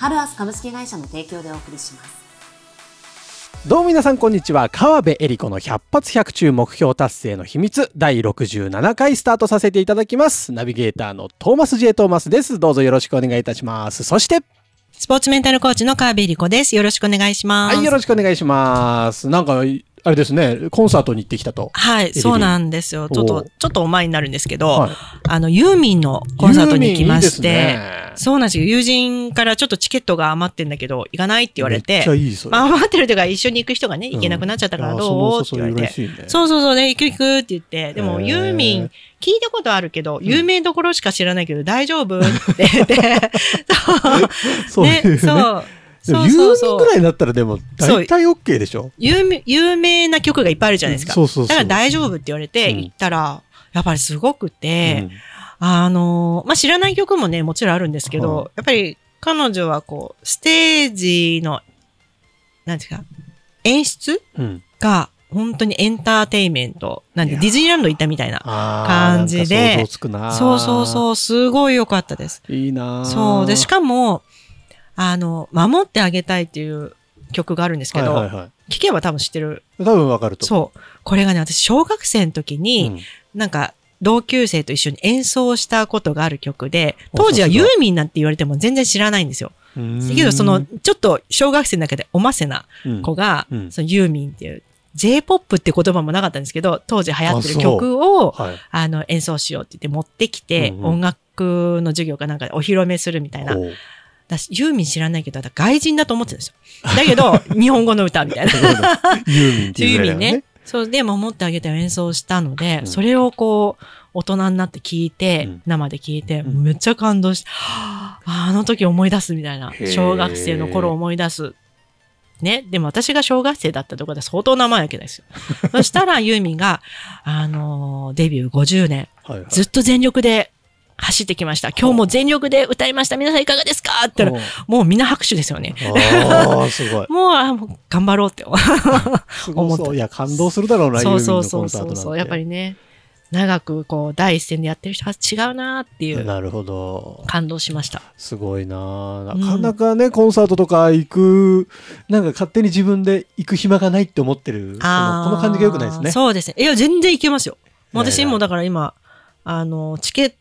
ハルアス株式会社の提供でお送りします。どうも皆さんこんにちは。川辺恵里子の百発百中目標達成の秘密。第67回スタートさせていただきます。ナビゲーターのトーマス J トーマスです。どうぞよろしくお願いいたします。そしてスポーツメンタルコーチの川辺理子です。よろしくお願いします。はいよろしくお願いします。なんかあれですねコンサートに行ってきたと。はい、リそうなんですよ。ちょっおと、ちょっとお前になるんですけど、はい。あの、ユーミンのコンサートに行きまして、そうなんですよ。友人からちょっとチケットが余ってんだけど、行かないって言われめていいまあ、余ってるというか、一緒に行く人がね、行けなくなっちゃったからう？んどうって言われて。そうそうそうね、行く行くって言って、でもユーミン、聞いたことあるけど、有名どころしか知らないけど、大丈夫？って言って、そう。ね、そう。そうそうそうぐらいになったらでも大体 OK でしょ？有名有名な曲がいっぱいあるじゃないですか。そうそうそうだから大丈夫って言われてうん行ったら、やっぱりすごくて、うんあのーまあ、知らない曲もね、もちろんあるんですけど、はいやっぱり彼女はこう、ステージの、なんていうか、演出うんが本当にエンターテインメント。なんで、ディズニーランド行ったみたいな。感じでそうそうそう、すごい良かったです。いいなそう。で、しかも、あの、守ってあげたいっていう曲があるんですけど、はいはいはい。聞けば多分知ってる。多分わかるとそう。これがね、私、小学生の時に、うん。なんか、同級生と一緒に演奏したことがある曲で、当時はユーミンなんて言われても全然知らないんですよ。だけど、その、ちょっと小学生の中でおませな子が、うん。うんそのユーミンっていう、J-POP って言葉もなかったんですけど、当時流行ってる曲を、はい。あの、演奏しようって言って持ってきて、うんうん。音楽の授業かなんかでお披露目するみたいな。ユーミン知らないけど、だ外人だと思ってたんですよ。だけど、日本語の歌みたいな。ユーミンっていうユーミンねね。そう、で、守ってあげて演奏したので、うんそれをこう、大人になって聞いて、うん生で聞いて、うんめっちゃ感動して、はああの時思い出すみたいな小学生の頃思い出す。ね。でも私が小学生だったところで相当生やけですよ。そしたらユーミンが、あのーデビュー50年、はいはいずっと全力で走ってきました。今日も全力で歌いました。皆さんいかがですか？って言ったら、もうみんな拍手ですよね。ああ、すごい。もう、あもう頑張ろうって。思ったそう。いや、感動するだろうな、そうそう。そうそうそう。やっぱりね、長くこう、第一線でやってる人は違うなっていうなるほど。感動しました。すごいななかなかね、コンサートとか行く、なんか勝手に自分で行く暇がないって思ってる、この感じが良くないですね。そうですね。いや、全然いけますよ。私もだから今、あの、チケット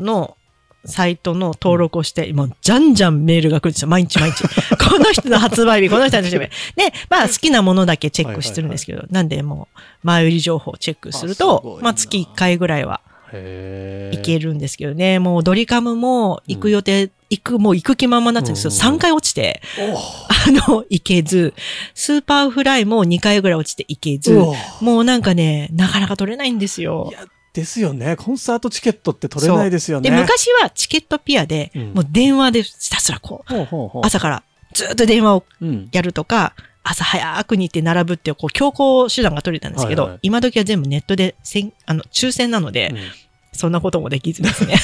のサイトの登録をして、もうじゃんじゃんメールが来るんですよ。毎日毎日。この人の発売日、この人の発売日。で、まあ好きなものだけチェックしてるんですけど、なんでもう、前売り情報をチェックすると、なまあ月1回ぐらいは行けるんですけどね。もうドリカムも行く予定、行く、もう行く気ままになってるんですけど、うん。うん3回落ちて、おあの、行けず、スーパーフライも2回ぐらい落ちて行けず、もうなんかね、なかなか取れないんですよですよね。コンサートチケットって取れないですよね。で、昔はチケットピアで、うんもう電話でひたすらこう、ほうほうほう、朝からずっと電話をうん、やるとか、朝早くに行って並ぶっていう、こう、強行手段が取れたんですけど、はいはい今時は全部ネットで、せんあの、抽選なので、うんそんなこともできずですね。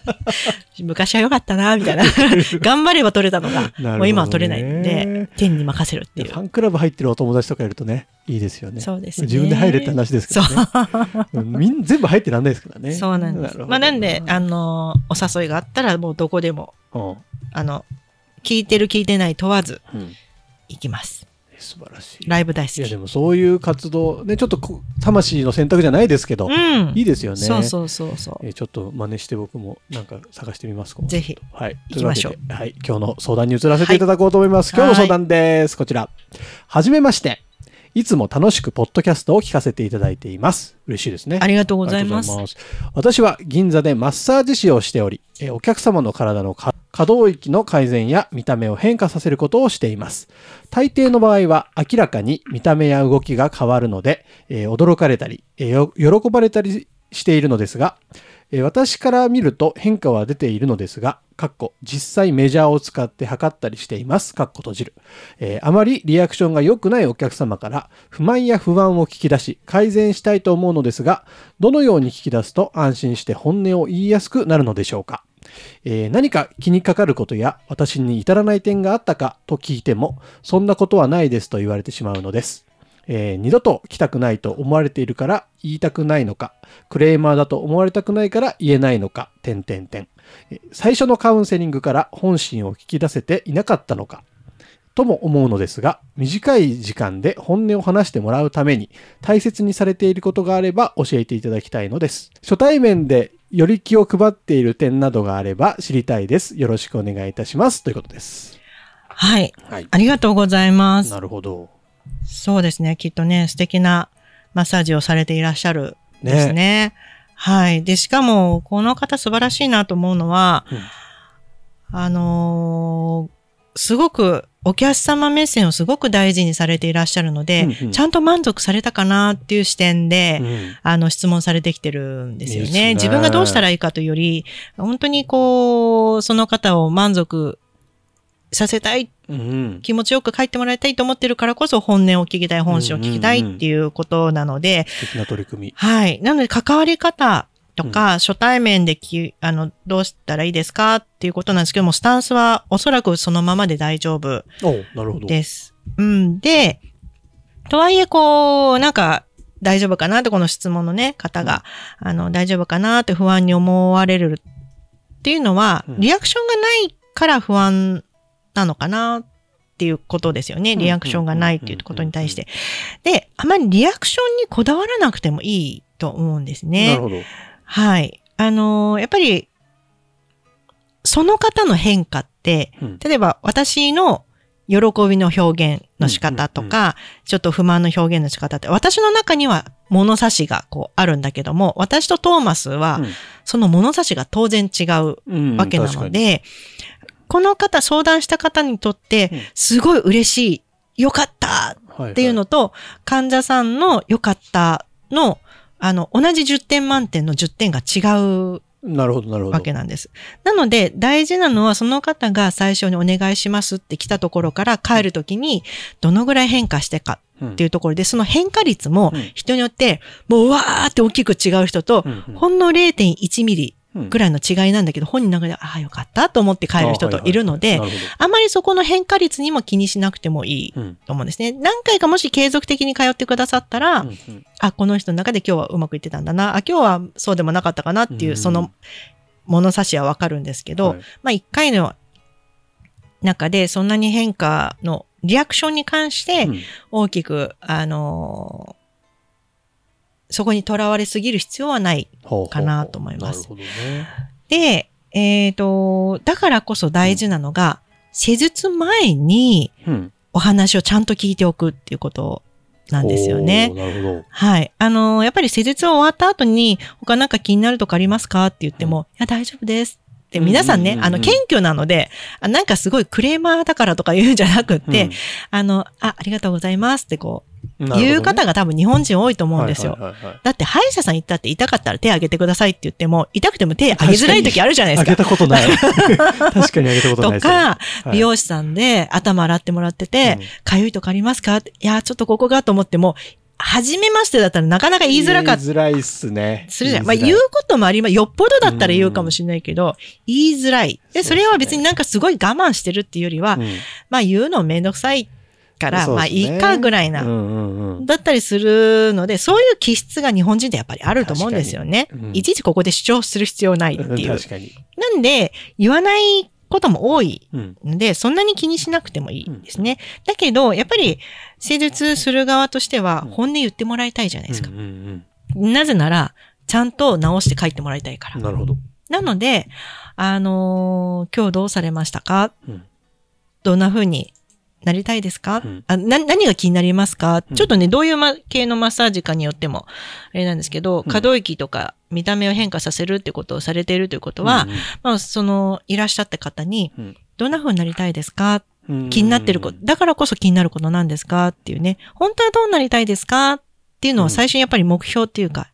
昔は良かったな、みたいな。頑張れば取れたのが、ねもう今は取れないんで、天に任せるっていう。ファンクラブ入ってるお友達とかいるとね、いいですよね。そうですね自分で入れって話ですけどね。全部入ってらんないですからね。そうなんです。まあなんで、あのーお誘いがあったらもうどこでも、うんあの、聞いてる聞いてない問わずうん行きます。素晴らしい。ライブ大好いやでき。もそういう活動、ね、ちょっとこ魂の選択じゃないですけど、うん。いいですよね。そうそうそうそう。えーちょっと真似して僕もなんか探してみます。ぜひ。はい。行きましょうはい。今日の相談に移らせていただこうと思います。はい今日の相談です。こちら。はじめまして。いつも楽しくポッドキャストを聞かせていただいています。嬉しいですね。ありがとうございますます私は銀座でマッサージ師をしており、えーお客様の体の可可動域の改善や見た目を変化させることをしています。大抵の場合は明らかに見た目や動きが変わるので、えー驚かれたり、え喜ばれたりしているのですが、えー私から見ると変化は出ているのですが、かっこ実際メジャーを使って測ったりしています。かっこ閉じる。えーあまりリアクションが良くないお客様から不満や不安を聞き出し改善したいと思うのですが、どのように聞き出すと安心して本音を言いやすくなるのでしょうか。えー何か気にかかることや私に至らない点があったかと聞いても、そんなことはないですと言われてしまうのです。えー二度と来たくないと思われているから言いたくないのか、クレーマーだと思われたくないから言えないのか、点点点。えー最初のカウンセリングから本心を聞き出せていなかったのか、とも思うのですが、短い時間で本音を話してもらうために大切にされていることがあれば教えていただきたいのです。初対面でより気を配っている点などがあれば知りたいです。よろしくお願いいたします。ということです。はい。はい。ありがとうございます。なるほど。そうですね。きっとね、素敵なマッサージをされていらっしゃるんですね。はい。で、しかも、この方素晴らしいなと思うのは、うんあのーすごく、お客様目線をすごく大事にされていらっしゃるので、うんうんちゃんと満足されたかなっていう視点で、うんあの、質問されてきてるんですよね。いいね自分がどうしたらいいかというより、本当にこう、その方を満足させたいうん気持ちよく帰ってもらいたいと思ってるからこそ本音を聞きたい、本心を聞きたいっていうことなので、素敵な取り組み。はい。なので関わり方とか、初対面でき、あの、どうしたらいいですかっていうことなんですけども、スタンスはおそらくそのままで大丈夫おうなるほど。です。うん。で、とはいえ、こう、なんか、大丈夫かなって、この質問のね、方が、あの、大丈夫かなって不安に思われるっていうのは、うんリアクションがないから不安なのかなっていうことですよね。うんリアクションがないっていうことに対して。で、あまりリアクションにこだわらなくてもいいと思うんですなねる。ほど。はい。あのーやっぱり、その方の変化って、うん例えば私の喜びの表現の仕方とか、ちょっと不満の表現の仕方って、私の中には物差しがこうあるんだけども、私とトーマスは、うんその物差しが当然違ううんわけなの、で、この方、相談した方にとってうん、すごい嬉しい、よかったっっていうのと、患者さんの良かったの、あの、同じ10点満点の10点が違うなるほど、なるほど。わけなんです。なので、大事なのはその方が最初にお願いしますって来たところから帰るときに、どのぐらい変化してかうん。っていうところで、その変化率もうん。人によって、もううわーって大きく違う人とほんの0.1ミリうんぐらいの違いなんだけど、本人の中で、ああ、よかったと思って帰る人といるのであまりそこの変化率にも気にしなくてもいいと思うんですね。何回かもし継続的に通ってくださったら、うんうん。あ、この人の中で今日はうまくいってたんだな、あ、今日はそうでもなかったかなっていうう、ん。その物差しはわかるんですけど、はい。まあ一回の中でそんなに変化のリアクションに関してうん。大きく、あのーそこにとらわれすぎる必要はない。かなと思いますほどね。で、えっ、と、だからこそ大事なのが、施術前にうんお話をちゃんと聞いておくっていうことなんですよねお。ーなるほど。はい。あのーやっぱり施術終わった後に、他なんか気になるとこありますかって言っても、いや、大丈夫です。皆さんね、うんうんうんうん。あの、謙虚なので、あなんかすごいクレーマーだからとか言うんじゃなくって、あの、あ、ありがとうございますってこう、うん言う方が多分日本人多いと思うんですよ。だって歯医者さん行ったって痛かったら手挙げてくださいって言っても、痛くても手挙げづらい時あるじゃないですか。あげたことない。確かにあげたことないとか、はい。美容師さんで頭洗ってもらっててうん、かゆいとこありますか？いや、ちょっとここがと思っても、初めましてだったらなかなか言いづらかった言いづらいっすね。するじゃん。まあ言うこともあります。よっぽどだったら言うかもしれないけど、言いづらい。で、それは別になんかすごい我慢してるっていうよりは、うんまあ言うのめんどくさいから、ねまあいいかぐらいな、うんうんうん。だったりするので、そういう気質が日本人ってやっぱりあると思うんですよね。うんいちいちここで主張する必要ないっていう。確かに。なんで、言わないことも多いうん。ので、そんなに気にしなくてもいいですね。だけど、やっぱり、施術する側としては、うん本音言ってもらいたいじゃないですかう。んうんなぜなら、ちゃんと直して帰ってもらいたいからうん。。なるほど。なので、あのー今日どうされましたか？うんどんな風になりたいですか、うん。あな何が気になりますか、うん。ちょっとね、どういうま系のマッサージかによっても、あれなんですけど、うん。可動域とか見た目を変化させるってことをされているということは、まあ、その、いらっしゃった方にうん、どんな風になりたいですか？うん。気になってること、だからこそ気になることなんですか？っていうね、本当はどうなりたいですか？っていうのを最初にやっぱり目標っていうか、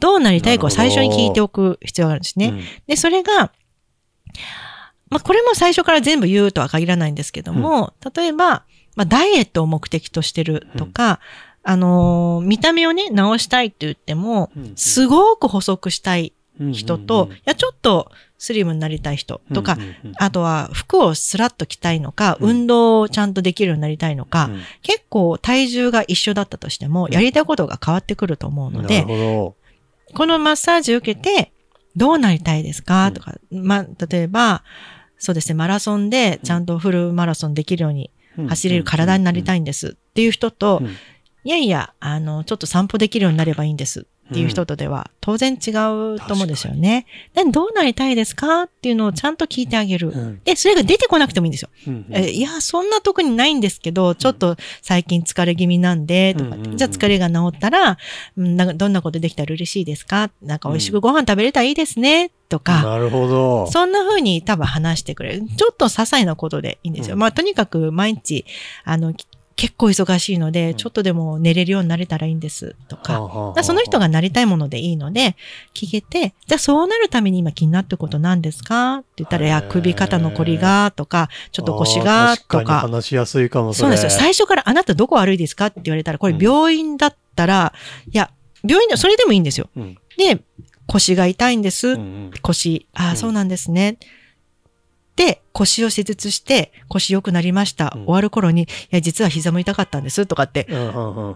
どうなりたいかを最初に聞いておく必要があるんですね。で、それが、まあ、これも最初から全部言うとは限らないんですけども、例えば、まあ、ダイエットを目的としてるとか、あのー見た目をね、直したいって言っても、うんすごく細くしたい人と、うんいや、ちょっとスリムになりたい人とか、うんうんうん。あとは服をスラッと着たいのか、うん。運動をちゃんとできるようになりたいのか、うん。結構体重が一緒だったとしても、ん。やりたいことが変わってくると思うので、このマッサージを受けて、どうなりたいですか、うんとか、まあ、例えば、そうですね、マラソンでちゃんとフルマラソンできるようにど。走れる体になりたいいんですっていう人と、うん。いやいや、あの、ちょっと散歩できるようになればいいんですっていう人とでは、当然違うと思うんですよね。で、どうなりたいですかっていうのをちゃんと聞いてあげる。うんで、それが出てこなくてもいいんですよ。うんえいや、そんな特にないんですけど、ちょっと最近疲れ気味なんで、とか、うんうんうんじゃあ疲れが治ったら、うんなんかどんなことできたら嬉しいですか？なんか美味しくご飯食べれたらいいですね、とか、なるほど。そんな風に多分話してくれる。ちょっと些細なことでいいんですよ。うんまあ、とにかく毎日、あの、き結構忙しいので、うんちょっとでも寝れるようになれたらいいんです、とか。はあはあはあだからその人がなりたいものでいいので、聞けて、じゃあそうなるために今気になってること何ですか？って言ったら、いや、首肩のこりが、とか、ちょっと腰が、あー確かか。話しやすいかもそうなんですよ。最初からあなたどこ悪いですか？って言われたら、これ病院だったら、いや、病院で、それでもいいんですよ。うんで、腰が痛いんです。うんうん腰、ああ、うんそうなんですね。で、腰を施術して、腰良くなりました。うん。終わる頃に、いや、実は膝も痛かったんです、とかって。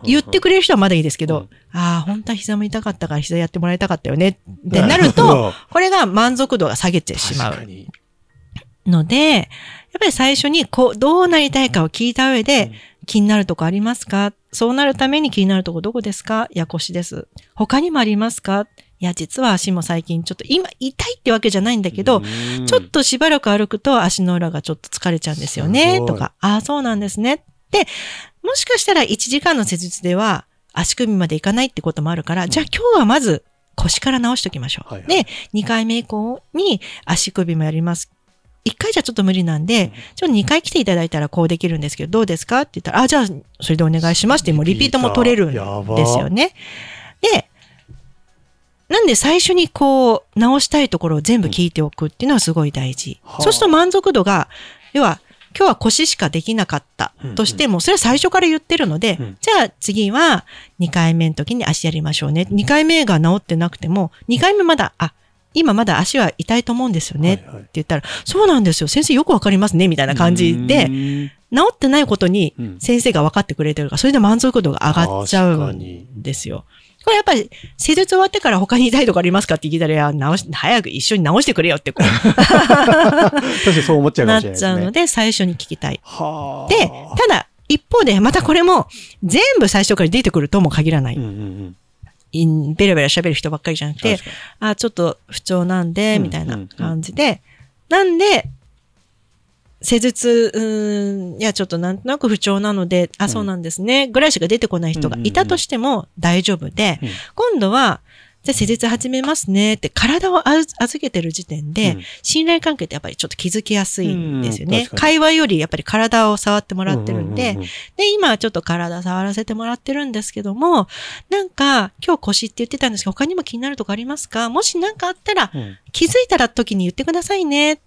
言ってくれる人はまだいいですけど、うん。ああ、本当は膝も痛かったから膝やってもらいたかったよね。ってなると、、これが満足度が下げてしまう。ので、やっぱり最初に、こう、どうなりたいかを聞いた上で、うん。気になるとこありますか？そうなるために気になるとこどこですか？いや、腰です。他にもありますか？いや、実は足も最近ちょっと今痛いってわけじゃないんだけど、うんちょっとしばらく歩くと足の裏がちょっと疲れちゃうんですよすね、とか、ああ、そうなんですね。で、もしかしたら1時間の施術では足首までいかないってこともあるから、じゃあ今日はまず腰から直しときましょう。はいはいで、2回目以降に足首もやります。1回じゃちょっと無理なんで、ちょっと2回来ていただいたらこうできるんですけど、どうですか？って言ったら、あ、じゃあそれでお願いしますって、もうリピートも取れるんですよね。で、なんで最初にこう直したいところを全部聞いておくっていうのはすごい大事。はあそうすると満足度が、要は今日は腰しかできなかったとしても、それは最初から言ってるので、うんじゃあ次は2回目の時に足やりましょうね。2回目が治ってなくても、2回目まだ、あ、今まだ足は痛いと思うんですよね。ってはいはい言ったら、そうなんですよ。先生よくわかりますね。みたいな感じで、うん治ってないことにうん先生が分かってくれてるから、それで満足度が上がっちゃうんですよ。これやっぱり、施術終わってから他に痛いとこありますかって聞いたら、直し、早く一緒に直してくれよってこ 確かにそう思っちゃう、うかなっもしれないですね。ちゃうので、最初に聞きたい。はあ。で、ただ、一方で、またこれも、全部最初から出てくるとも限らない。うんうんうんいベラベラ喋る人ばっかりじゃなくてあ、ちょっと不調なんで、うんみたいな感じで、なんで、施術、うーん、いや、ちょっとなんとなく不調なので、あ、うん。そうなんですね、ぐらいしか出てこない人がいたとしても大丈夫で、うん。今度は、じゃあ施術始めますねって体を預預けてる時点で、うん。信頼関係ってやっぱりちょっと気づきやすいんですよね。うん確かに。会話よりやっぱり体を触ってもらってるんで、うううで、今はちょっと体触らせてもらってるんですけども、なんか、今日腰って言ってたんですけど、他にも気になるとこありますか？もしなんかあったら、うん。うん気づいたら時に言ってくださいね。っ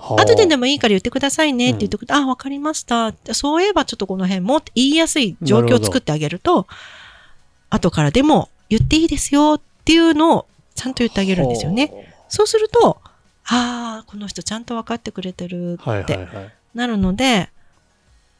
後ででもいいから言ってくださいねって言ってくれて、あ、わかりました。そういえばちょっとこの辺もって言いやすい状況を作ってあげると、後からでも言っていいですよっていうのをちゃんと言ってあげるんですよね。そうすると、ああ、この人ちゃんと分かってくれてるはあ。はいってはいはい。なるので、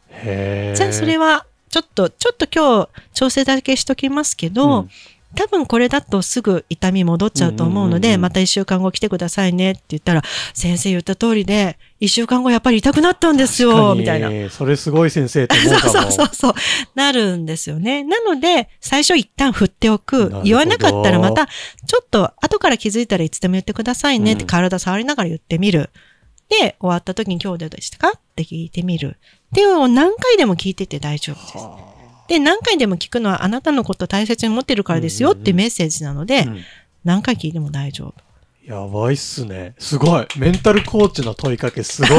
へえ。じゃあそれは、ちょっと、ちょっと今日調整だけしときますけど、うん多分これだとすぐ痛み戻っちゃうと思うので、うんうんうんうんまた一週間後来てくださいねって言ったら、先生言った通りで、一週間後やっぱり痛くなったんですよ、みたいな。。それすごい先生って思うかも。そうそうそう。なるんですよね。なので、最初一旦振ってお。く言わなかったらまた、ちょっと後から気づいたらいつでも言ってくださいねってうん体触りながら言ってみる。で、終わった時に今日どうでしたか？って聞いてみる。っていうのを何回でも聞いてて大丈夫です。はで、何回でも聞くのはあなたのことを大切に持ってるからですよってメッセージなので、あうん何回聞いても大丈夫。やばいっすね。すごい。メンタルコーチの問いかけすごい。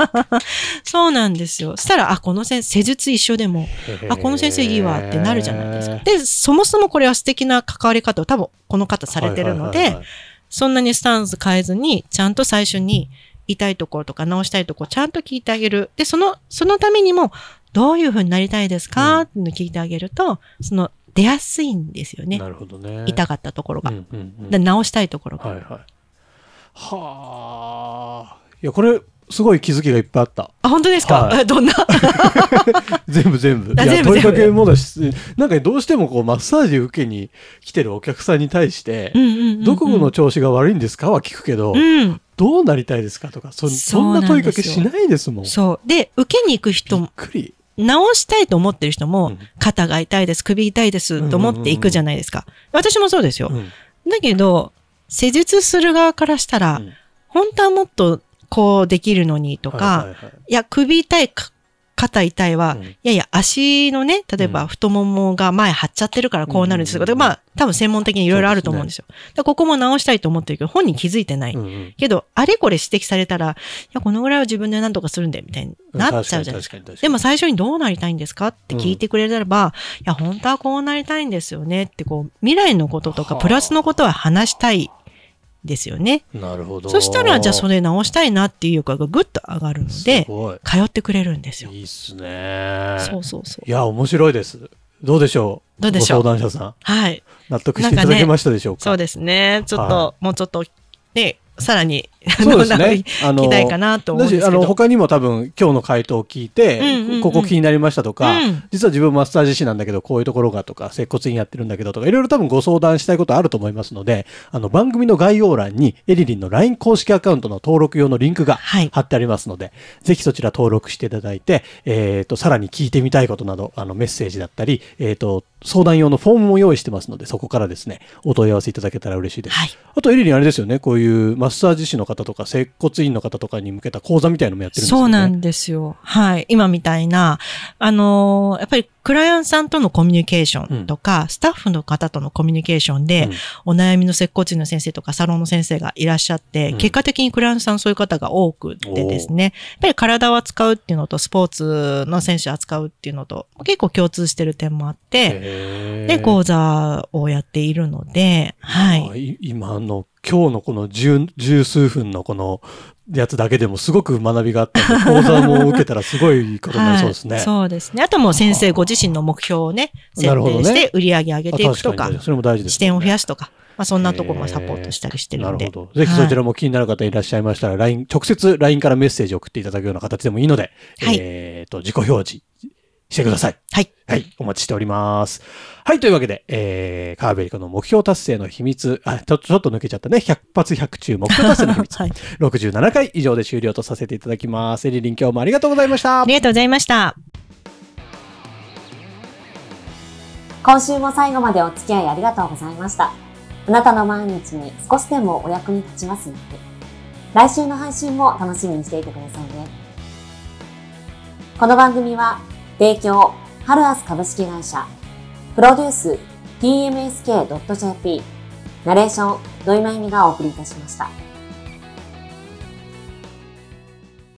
そうなんですよ。そしたら、あ、この先生、施術一緒でも、あ、この先生いいわってなるじゃないですか。で、そもそもこれは素敵な関わり方を多分この方されてるので、そんなにスタンス変えずに、ちゃんと最初に痛いところとか直したいところちゃんと聞いてあげる。で、その、そのためにも、どういうふうになりたいですか、ってのを聞いてあげると、その、出やすいんですよね。なるほどね。痛かったところが。うんうんうんで直したいところが。はいはい。はあ。いや、これ、すごい気づきがいっぱいあった。あ、本当ですか、はい どんな？全部全部。いや、あ全部問いかけもだし、なんかどうしてもこう、マッサージ受けに来てるお客さんに対してうん、うんうんうんどこの調子が悪いんですかは聞くけど、うん。どうなりたいですかとか、そそそんうな問いかけしないですもん。そう。で、受けに行く人もびっ、くり。直したいと思ってる人も、うん。肩が痛いです、首痛いですと思っていくじゃないですか。私もそうですよ。うん。だけど、施術する側からしたら、うん。本当はもっとこうできるのにとか、いや、首痛い、か肩痛いは、うんいやいや、足のね、例えばうん太ももが前張っちゃってるからこうなるんですよ。うんまあ、多分専門的にいろいろあると思うんですよ。だからここも直したいと思ってるけど、本人気づいてない。うんうんけど、あれこれ指摘されたら、いや、このぐらいは自分で何とかするんで、みたいになっちゃうじゃないですか。確かでも最初にどうなりたいんですかって聞いてくれれば、いや、本当はこうなりたいんですよねって、こう、未来のこととか、はあプラスのことは話したいですよね。なるほど。そしたら、じゃあそれ直したいなっていう欲がぐっと上がるのすで。通ってくれるんですよ。いいっすね。そうそうそう。いや、面白いです。どうでしょう？どうでしょう？ご相談者さん。はい。納得していただけましたでしょうか？そうですね。ちょっと、はもうちょっと、ね、さらに、そうですね。聞きたいかなと思うんですけど。あの、他にも多分今日の回答を聞いて、うんうんうんここ気になりましたとか、うん実は自分マッサージ師なんだけど、こういうところがとか、接骨院やってるんだけどとか、いろいろ多分ご相談したいことあると思いますので、あの、番組の概要欄にエリリンの LINE 公式アカウントの登録用のリンクがはい貼ってありますので、ぜひそちら登録していただいて、えっ、と、さらに聞いてみたいことなど、あの、メッセージだったり、えっ、と、相談用のフォームも用意してますので、そこからですね、お問い合わせいただけたら嬉しいです。はい。あとエリリンあれですよね、こういうマッサージ師の方とか、接骨院の方とかに向けた講座みたいのもやってるんですよね。そうなんですよ。はい。今みたいな、あのーやっぱりクライアントさんとのコミュニケーションとか、スタッフの方とのコミュニケーションで、お悩みの接骨院の先生とかサロンの先生がいらっしゃって、うん。結果的にクライアントさんそういう方が多くってですね、やっぱり体を扱うっていうのと、スポーツの選手を扱うっていうのと、結構共通してる点もあって、で、講座をやっているので、はい今の今日のこの十十数分のこのやつだけでもすごく学びがあったので、講座も受けたらすごいことになりそうですね。はい、そうですね。あともう先生ご自身の目標をね、設定して売り上げ上げていくとかそれも大事です、視点を増やすすとか、まあそんなところもサポートしたりしてるんで。なるほど。ぜひそちらも気になる方いらっしゃいましたら、LINE、直接 LINE からメッセージを送っていただくような形でもいいので、はい。えっ、と、自己表示してください。はい。はい、お待ちしております。はい、というわけで、えー、カーベリコの目標達成の秘密、あ、ちょちょっと抜けちゃったね。100発100中目標達成の秘密。はい。67回以上で終了とさせていただきます。エリリン今日もありがとうございましたあ。りがとうございました。今週も最後までお付き合いありがとうございました。あなたの毎日に少しでもお役に立ちますように。来週の配信も楽しみにしていてくださいね。この番組は、提供、ハルアス株式会社、プロデュース、tmsk.jp、ナレーション、土井まゆみがお送りいたしました。